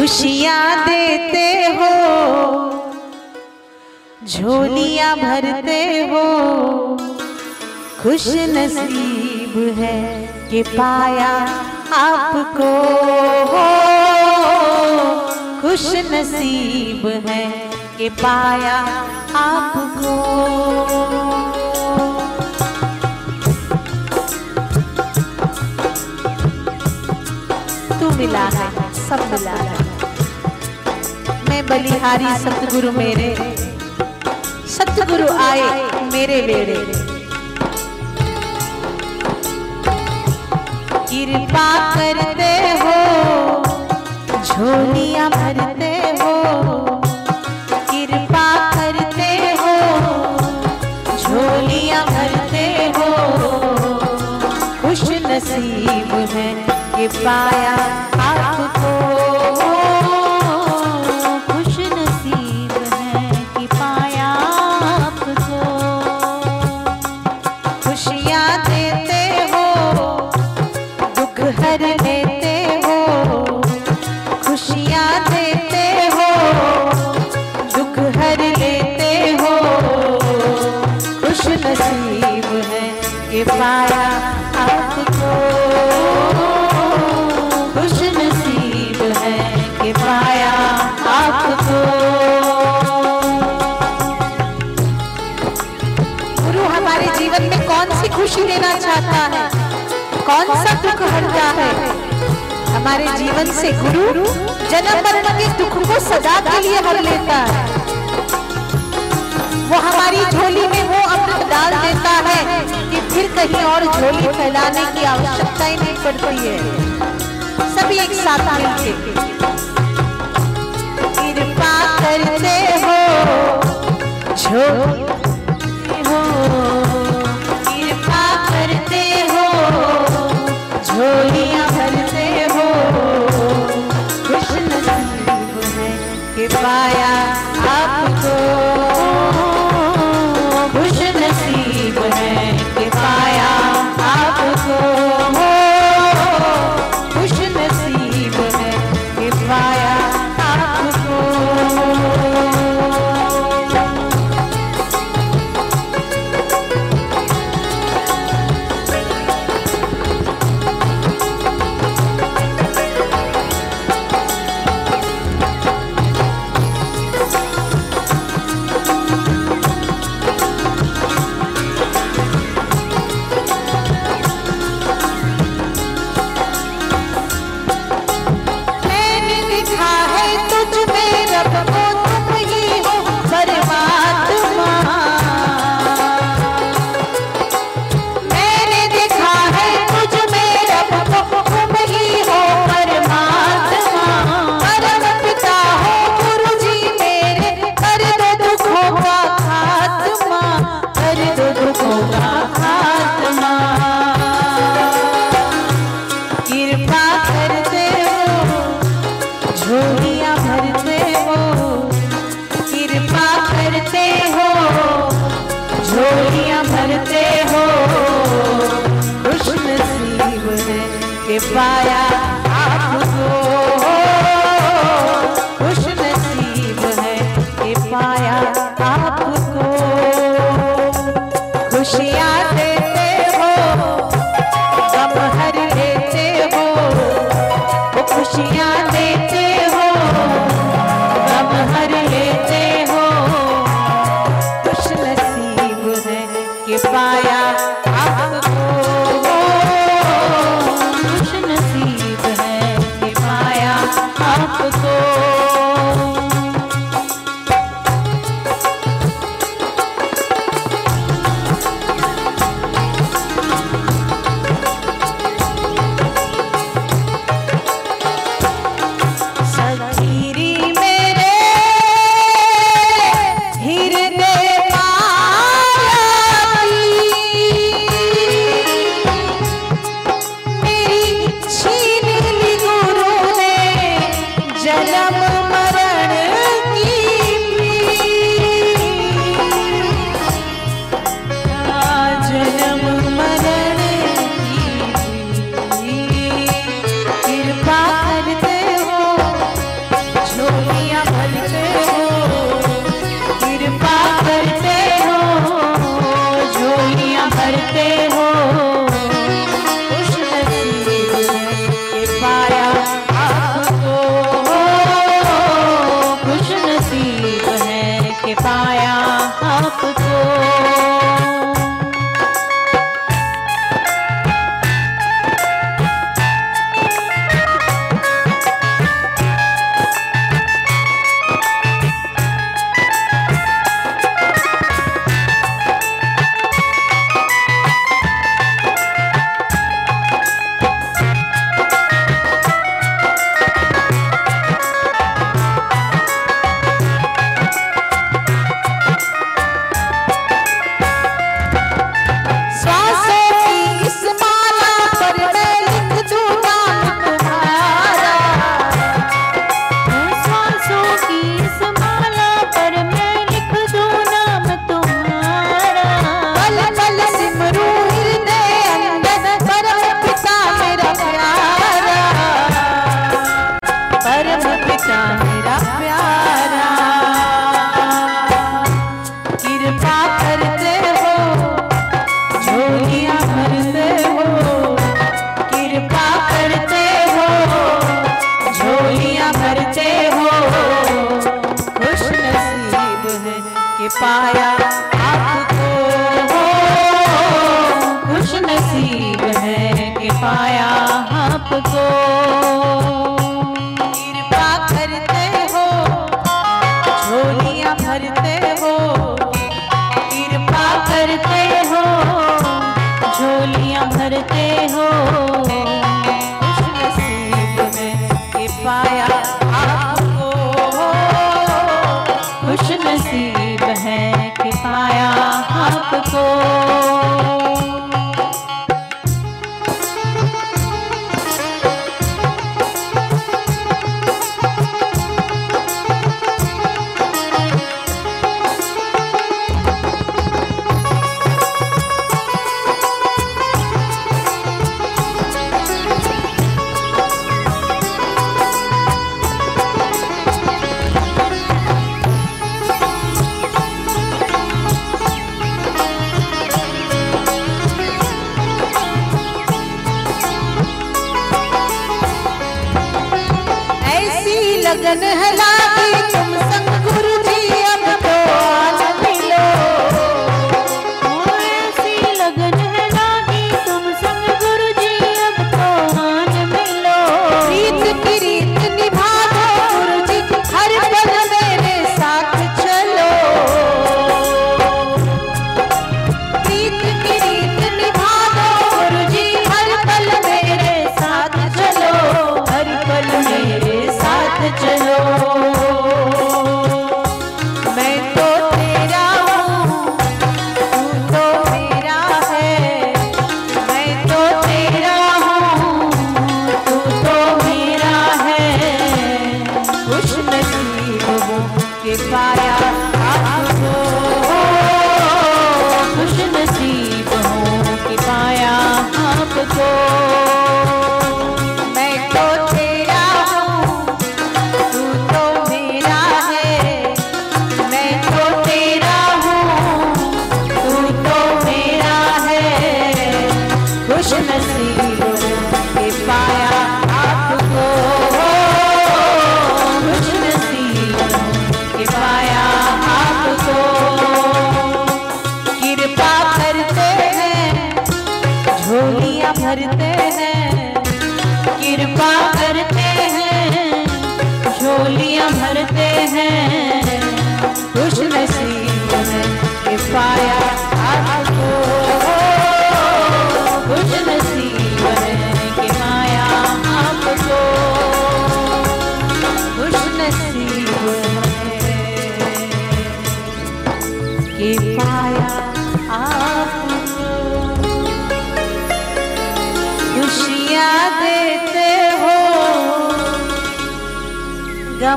खुशियाँ देते हो, झोलियाँ भरते हो। खुश नसीब है कि पाया आपको खुश नसीब है कि पाया आपको तू मिला है, सब मिला है। बलिहारी सतगुरु मेरे। सतगुरु आए मेरे बेड़े। कृपा करते हो, झोलियाँ भरते हो। कृपा करते हो, झोलियाँ भरते हो। खुश नसीब है कि पाया आपको। खुशियाँ कौन सा दुख हरता है? हमारे जीवन से गुरु जन्म मरण के दुख को सदा के लिए हर लेता है। वो हमारी झोली में वो अमृत डाल देता है कि फिर कहीं और झोली फैलाने की आवश्यकता ही नहीं पड़ती है। सभी एक साथ मिलके। कृपा करते हो झोली झोलियाँ भरते हो कृपा करते हो झोलियाँ भरते हो। खुश नसीब है कि पाया परम पिता मेरा प्यार। आपको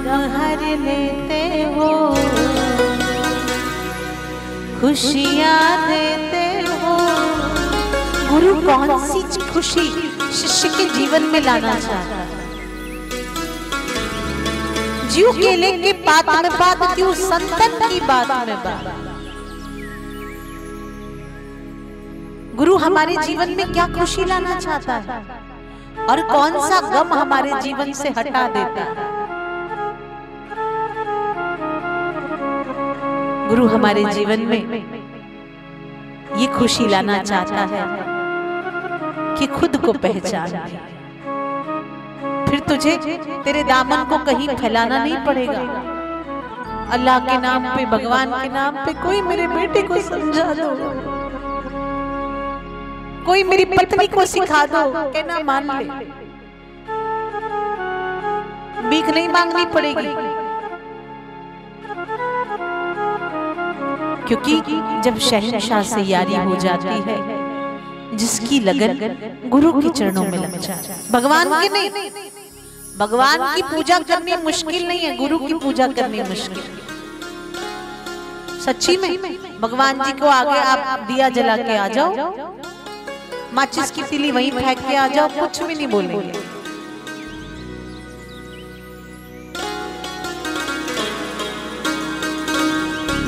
गम हर लेते हो। खुशियाँ देते हो। गुरु कौन सी खुशी शिष्य के जीवन में लाना चाहता है? जीव केले के पात में बात क्यों संतन की बात में बात? गुरु हमारे जीवन में क्या खुशी लाना चाहता है? और कौन सा गम हमारे जीवन से हटा देता है? गुरु हमारे जीवन में ये खुशी लाना चाहता है कि खुद को पहचान फिर तुझे तेरे दामन को कहीं फैलाना नहीं पड़ेगा। अल्लाह के नाम पे, भगवान के नाम पे कोई मेरे बेटे को समझा दो। कोई मेरी पत्नी को सिखा दो, कहना मान ले। भीख नहीं मांगनी पड़ेगी। क्योंकि जब शहनशाह से यारी हो जाती है, जिसकी लगन गुरु के चरणों में लग जाए भगवान के नहीं, भगवान की पूजा करनी मुश्किल नहीं है, गुरु की पूजा करनी मुश्किल। सच्ची में भगवान जी को आगे आप दिया जला के आ जाओ। माचिस की तिली वहीं फेंक के आ जाओ, कुछ भी नहीं बोलेंगे।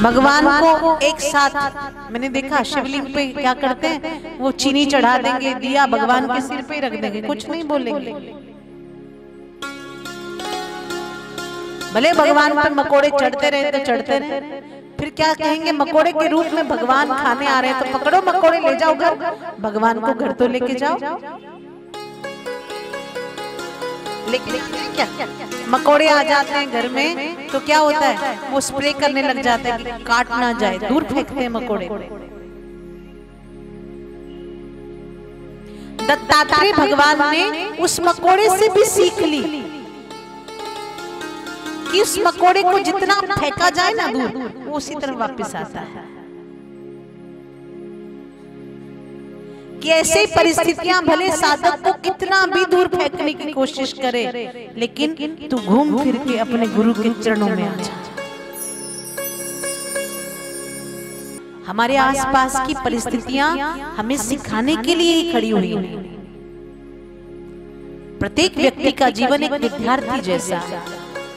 भगवान को एक साथ। मैंने देखा शिवलिंग पे क्या करते हैं वो चीनी चढ़ा देंगे दिया भगवान के सिर पे रख देंगे कुछ नहीं बोलेंगे। भले भगवान पर मकोड़े चढ़ते रहे तो चढ़ते रहे। फिर क्या कहेंगे मकोड़े के रूप में भगवान खाने आ रहे हैं तो पकड़ो मकोड़े ले जाओ घर। भगवान को घर तो लेके जाओ। लेकिन क्या? मकोड़े आ जाते हैं घर में तो क्या होता है? वो स्प्रे करने लग जाते हैं काट ना जाए, दूर फेंकते हैं मकोड़े। दत्तात्रेय भगवान ने उस मकोड़े से भी सीख ली कि उस मकोड़े को जितना फेंका जाए ना दूर, वो उसी तरह वापस आता है। कि ऐसे परिस्थितियाँ भले साधक को कितना भी दूर फेंकने की कोशिश करे, लेकिन तू घूम फिर के अपने गुरु के चरणों में आ जा। हमारे आसपास की परिस्थितियाँ हमें सिखाने के लिए ही खड़ी हुई हैं। प्रत्येक व्यक्ति का जीवन एक विद्यार्थी जैसा है।